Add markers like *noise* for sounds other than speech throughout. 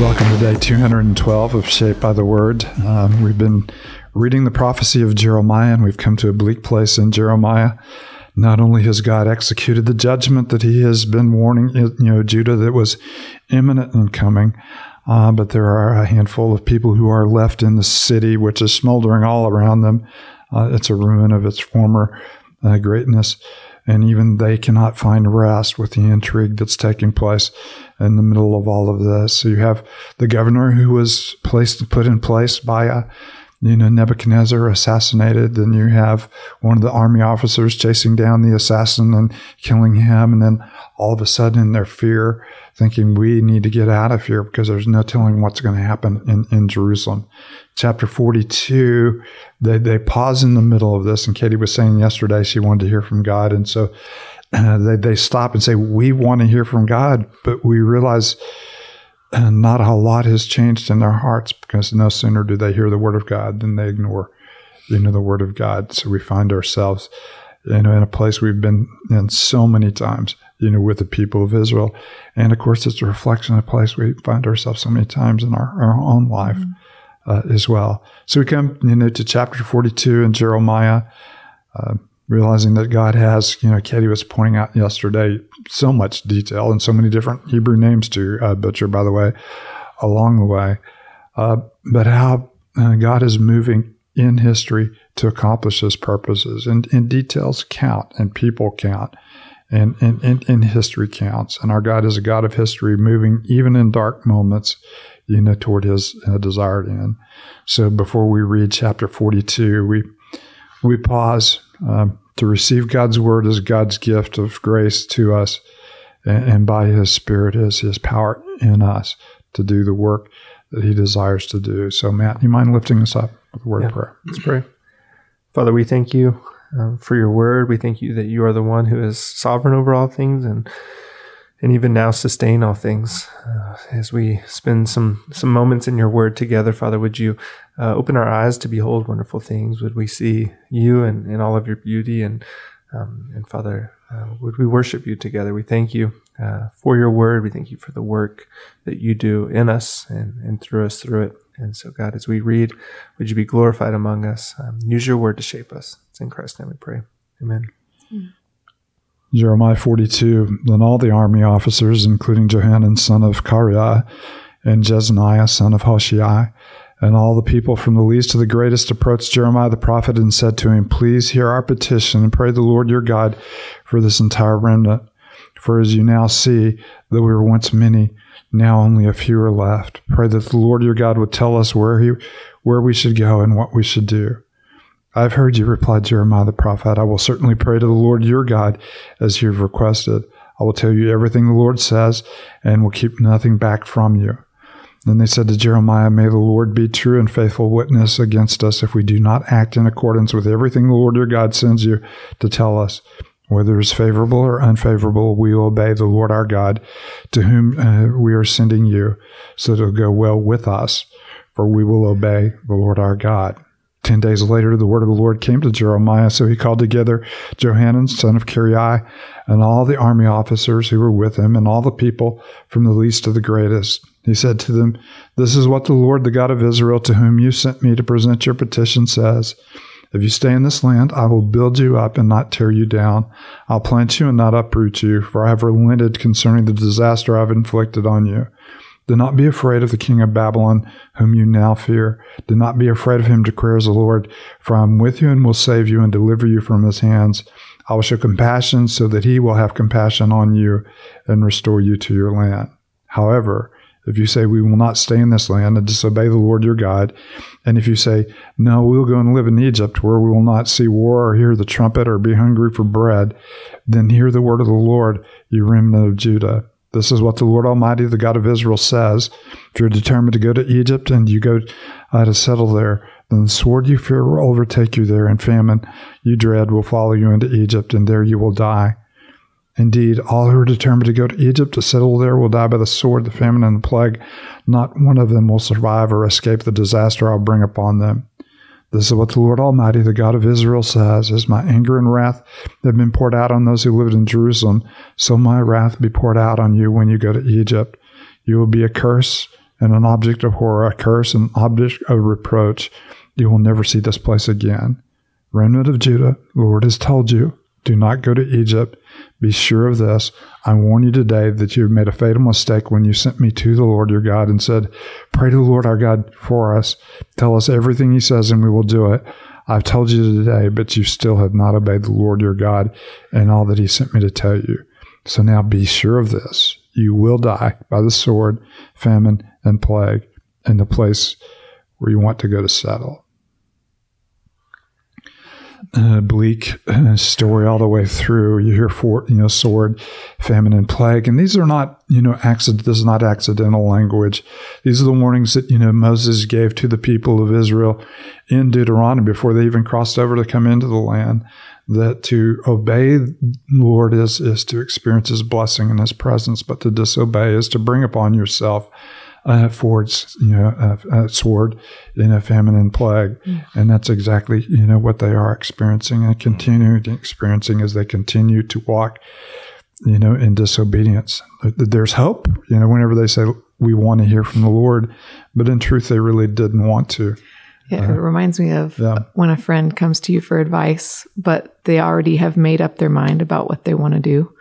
Welcome to day 212 of Shaped by the Word. Um, we've been reading the prophecy of Jeremiah, and we've come to a bleak place in Jeremiah. Not only has God executed the judgment that He has been warning, you know, Judah that was imminent and coming, uh, but there are a handful of people who are left in the city, which is smoldering all around them. Uh, it's a ruin of its former uh, greatness and even they cannot find rest with the intrigue that's taking place in the middle of all of this. So you have the governor who was placed put in place by a you know Nebuchadnezzar assassinated. Then you have one of the army officers chasing down the assassin and killing him, and then all of a sudden in their fear, thinking we need to get out of here because there's no telling what's going to happen in, in Jerusalem. Chapter 42, they, they pause in the middle of this, and Katie was saying yesterday she wanted to hear from God, and so uh, *clears throat* they, they stop and say, We want to hear from God, but we realize uh, not a lot has changed in their hearts because no sooner do they hear the word of God than they ignore you know the word of God. So we find ourselves you know in a place we've been in so many times you know with the people of Israel, and of course it's a reflection of a place we find ourselves so many times in our, our own life mm-hmm. uh, as well. So we come you know to chapter forty two in Jeremiah. Uh, realizing that God has, you know, Katie was pointing out yesterday, so much detail and so many different Hebrew names to uh, butcher, by the way, along the way. Uh, but how uh, God is moving in history to accomplish his purposes. And, and details count, and people count, and, and, and, and history counts. And our God is a God of history, moving even in dark moments, you know, toward his uh, desired end. So before we read chapter 42, we we pause um, to receive God's word as God's gift of grace to us, and, and by His Spirit as His power in us to do the work that He desires to do. So, Matt, you mind lifting us up with a word yeah, of prayer? Let's pray. Father, we thank you um, for your word. We thank you that you are the one who is sovereign over all things and and even now sustain all things. Uh, as we spend some some moments in your word together, Father, would you uh, open our eyes to behold wonderful things? Would we see you and, and all of your beauty? And um, and Father, uh, would we worship you together? We thank you uh, for your word. We thank you for the work that you do in us and, and through us through it. And so, God, as we read, would you be glorified among us? Um, use your word to shape us. It's in Christ's name we pray. Amen. Mm. Jeremiah 42. Then all the army officers, including Johanan son of Kareah and Jezaniah son of Hoshea, and all the people from the least to the greatest approached Jeremiah the prophet and said to him, Please hear our petition and pray the Lord your God for this entire remnant. For as you now see, though we were once many, now only a few are left. Pray that the Lord your God would tell us where he where we should go and what we should do. I've heard you, replied Jeremiah the prophet. I will certainly pray to the Lord your God as you've requested. I will tell you everything the Lord says and will keep nothing back from you. Then they said to Jeremiah, May the Lord be true and faithful witness against us if we do not act in accordance with everything the Lord your God sends you to tell us. Whether it's favorable or unfavorable, we will obey the Lord our God, to whom uh, we are sending you, so that it'll go well with us, for we will obey the Lord our God. Ten days later, the word of the Lord came to Jeremiah. So he called together Johanan, son of Kareah, and all the army officers who were with him, and all the people from the least to the greatest. He said to them, This is what the Lord, the God of Israel, to whom you sent me to present your petition, says. If you stay in this land, I will build you up and not tear you down. I'll plant you and not uproot you, for I have relented concerning the disaster I've inflicted on you. Do not be afraid of the king of Babylon, whom you now fear. Do not be afraid of him, declares the Lord, for I am with you and will save you and deliver you from his hands. I will show compassion so that he will have compassion on you and restore you to your land. However, if you say, We will not stay in this land and disobey the Lord your God, and if you say, No, we'll go and live in Egypt, where we will not see war or hear the trumpet or be hungry for bread, then hear the word of the Lord, you remnant of Judah. This is what the Lord Almighty, the God of Israel, says. If you're determined to go to Egypt and you go uh, to settle there, then the sword you fear will overtake you there, and famine you dread will follow you into Egypt, and there you will die. Indeed, all who are determined to go to Egypt to settle there will die by the sword, the famine, and the plague. Not one of them will survive or escape the disaster I'll bring upon them. This is what the Lord Almighty, the God of Israel, says As my anger and wrath have been poured out on those who lived in Jerusalem, so my wrath be poured out on you when you go to Egypt. You will be a curse and an object of horror, a curse, an object of reproach. You will never see this place again. Remnant of Judah, the Lord has told you, do not go to Egypt. Be sure of this. I warn you today that you have made a fatal mistake when you sent me to the Lord your God and said, Pray to the Lord our God for us. Tell us everything he says, and we will do it. I've told you today, but you still have not obeyed the Lord your God and all that he sent me to tell you. So now be sure of this. You will die by the sword, famine, and plague in the place where you want to go to settle uh, bleak uh, story all the way through. You hear for you know sword, famine, and plague, and these are not you know accident. This is not accidental language. These are the warnings that you know Moses gave to the people of Israel in Deuteronomy before they even crossed over to come into the land. That to obey the Lord is is to experience His blessing and His presence, but to disobey is to bring upon yourself uh, Ford's, you know, uh, sword in a famine and plague, mm. and that's exactly you know what they are experiencing and continue experiencing as they continue to walk, you know, in disobedience. There's hope, you know, whenever they say we want to hear from the Lord, but in truth, they really didn't want to. Yeah, uh, it reminds me of yeah. when a friend comes to you for advice, but they already have made up their mind about what they want to do.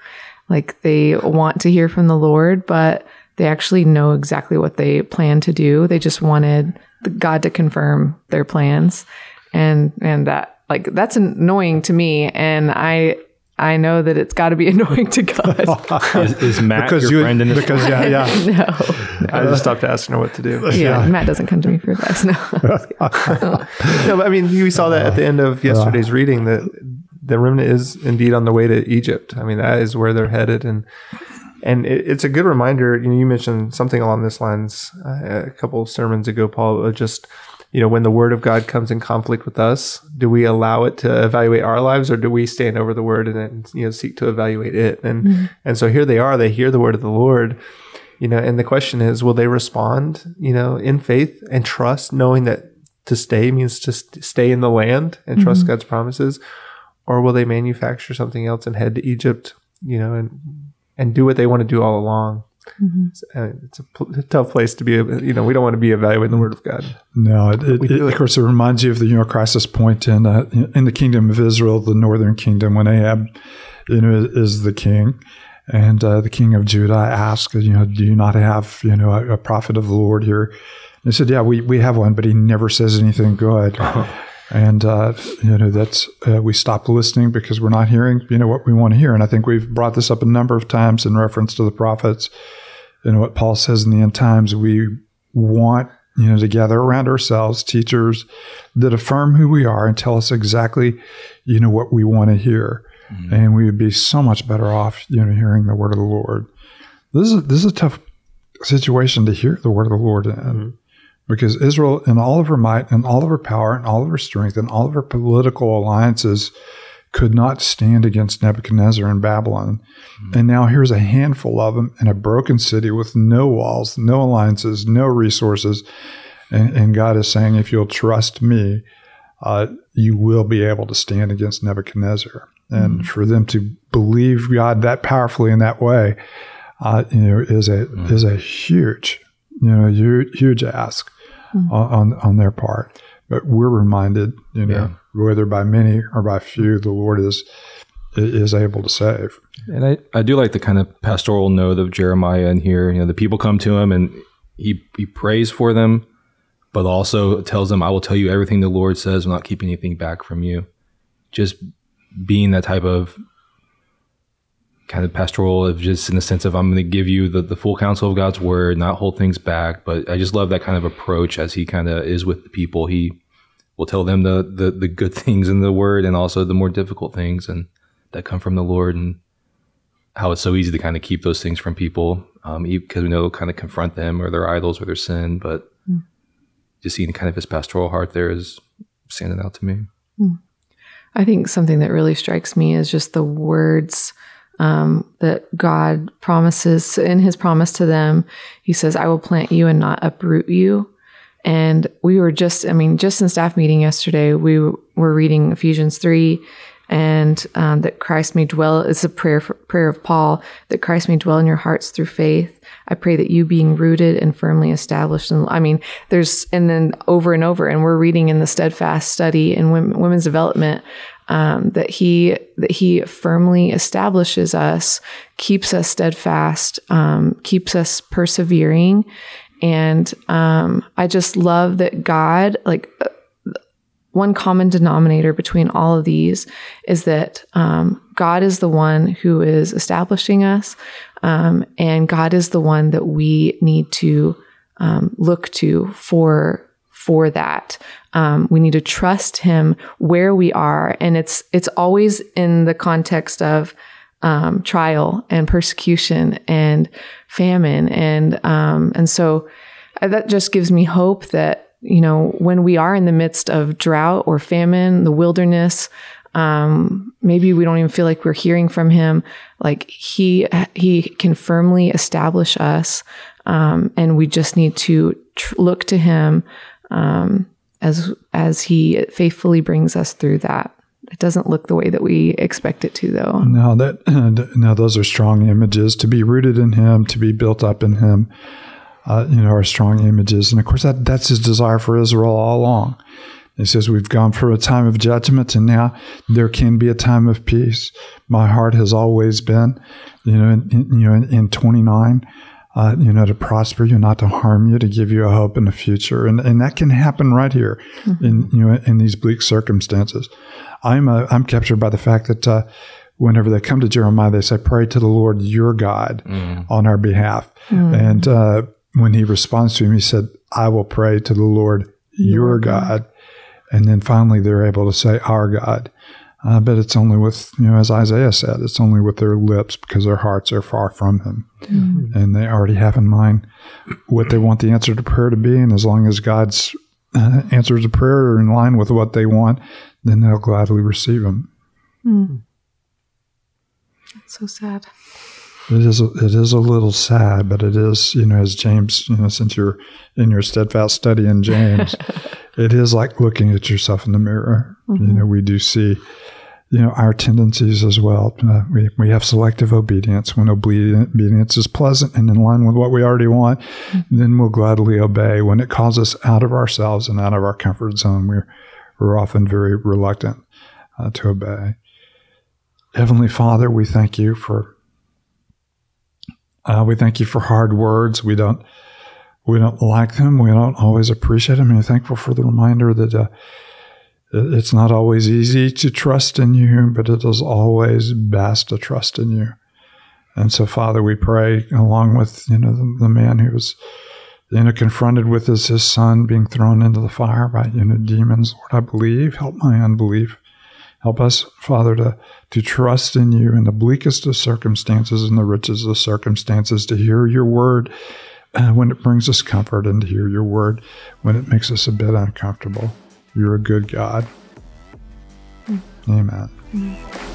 Like they want to hear from the Lord, but they actually know exactly what they plan to do. They just wanted God to confirm their plans. And, and that, like, that's annoying to me. And I, I know that it's got to be *laughs* annoying to God. *laughs* is, is, Matt because your you, friend in this? Because yeah, yeah. no, *laughs* no, I just stopped asking her what to do. Yeah, yeah. Matt doesn't come to me for advice. No, no. But I mean, we saw that at the end of yesterday's reading that the remnant is indeed on the way to Egypt. I mean, that is where they're headed, and and it, it's a good reminder. You know, you mentioned something along this lines uh, a couple of sermons ago, Paul. Just you know, when the Word of God comes in conflict with us, do we allow it to evaluate our lives, or do we stand over the Word and then you know seek to evaluate it? And mm-hmm. and so here they are. They hear the Word of the Lord. You know, and the question is, will they respond? You know, in faith and trust, knowing that to stay means to st- stay in the land and trust mm-hmm. God's promises, or will they manufacture something else and head to Egypt? You know, and and do what they want to do all along. Mm-hmm. It's, uh, it's a, pl- a, tough place to be. You know, we don't want to be evaluating the Word of God. No, it, it, it, of course, it reminds you of the you know crisis point in uh, in the kingdom of Israel, the northern kingdom, when Ahab, you know, is the king, and uh, the king of Judah asked, you know, do you not have you know a, a prophet of the Lord here? And he said, yeah, we we have one, but he never says anything good. And uh, you know that's uh, we stop listening because we're not hearing you know what we want to hear. And i think we've brought this up a number of times in reference to the prophets. And what paul says in the end times we want you know to gather around ourselves teachers that affirm who we are and tell us exactly you know what we want to hear. Mm-hmm. and we would be so much better off you know hearing the word of the lord. This is this is a tough situation to hear the word of the lord in. Mm-hmm because Israel, in all of her might and all of her power and all of her strength and all of her political alliances, could not stand against Nebuchadnezzar in Babylon. Mm-hmm. And now here's a handful of them in a broken city with no walls, no alliances, no resources. And, and God is saying, if you'll trust me, uh, you will be able to stand against Nebuchadnezzar. And mm-hmm. for them to believe God that powerfully in that way, uh, you know, is a mm-hmm. is a huge, you know, huge, huge ask mm-hmm. on, on their part. But we're reminded, you know, yeah. whether by many or by few, the Lord is is able to save. And I, I do like the kind of pastoral note of Jeremiah in here. You know, the people come to him and he he prays for them, but also tells them, "I will tell you everything the Lord says. I'm not keeping anything back from you." Just being that type of kind of pastoral of just in the sense of I'm going to give you the, the full counsel of God's word, not hold things back. But I just love that kind of approach as he kind of is with the people. He will tell them the, the, the good *laughs* things in the word and also the more difficult things and that come from the Lord and how it's so easy to kind of keep those things from people um, because we know kind of confront them or their idols or their sin. But mm. just seeing kind of his pastoral heart there is standing out to me. Mm. I think something that really strikes me is just the words um, that God promises in his promise to them. He says, I will plant you and not uproot you. And we were just, I mean, just in staff meeting yesterday, we were reading Ephesians 3 and um, that Christ may dwell. It's a prayer for, prayer of Paul that Christ may dwell in your hearts through faith. I pray that you being rooted and firmly established. And I mean, there's and then over and over, and we're reading in the steadfast study in women, women's development um, that he that he firmly establishes us, keeps us steadfast, um, keeps us persevering, and um, I just love that God like one common denominator between all of these is that um, God is the one who is establishing us, um, and God is the one that we need to um, look to for for that. Um, we need to trust Him where we are, and it's it's always in the context of um, trial and persecution and famine, and um, and so uh, that just gives me hope that you know, when we are in the midst of drought or famine, the wilderness, um, maybe we don't even feel like we're hearing from him. Like he he can firmly establish us, um, and we just need to tr- look to him um, as as he faithfully brings us through that. It doesn't look the way that we expect it to, though. Now that *clears throat* now those are strong images to be rooted in Him, to be built up in Him uh, you know, are strong images. And of course, that, that's his desire for Israel all along. He says, We've gone through a time of judgment and now there can be a time of peace. My heart has always been, you know, in, in you know, in, in 29, uh, you know, to prosper you, not to harm you, to give you a hope in the future. And, and that can happen right here mm-hmm. in, you know, in these bleak circumstances. I'm, uh, I'm captured by the fact that, uh, whenever they come to Jeremiah, they say, pray to the Lord your God mm. on our behalf. Mm. And, uh, when he responds to him, he said, I will pray to the Lord your God. And then finally they're able to say, our God. Uh, but it's only with, you know, as Isaiah said, it's only with their lips because their hearts are far from him. Mm-hmm. And they already have in mind what they want the answer to prayer to be. And as long as God's uh, answers to prayer are in line with what they want, then they'll gladly receive them. Mm. That's so sad. It is a, it is a little sad, but it is you know as James you know since you're in your steadfast study in James, *laughs* it is like looking at yourself in the mirror. Mm-hmm. You know we do see you know our tendencies as well. Uh, we we have selective obedience when obedience is pleasant and in line with what we already want. Mm-hmm. Then we'll gladly obey. When it calls us out of ourselves and out of our comfort zone, we're we're often very reluctant uh, to obey. Heavenly Father, we thank you for uh, we thank you for hard words. We don't we don't like them. We don't always appreciate them. And thankful for the reminder that uh, it's not always easy to trust in you, but it is always best to trust in you. And so, Father, we pray along with you know the, the man who was you know confronted with his, his son being thrown into the fire by you know demons. Lord, I believe. Help my unbelief. Help us, Father, to, to trust in you in the bleakest of circumstances and the richest of circumstances, to hear your word uh, when it brings us comfort and to hear your word when it makes us a bit uncomfortable. You're a good God. Mm. Amen. Mm.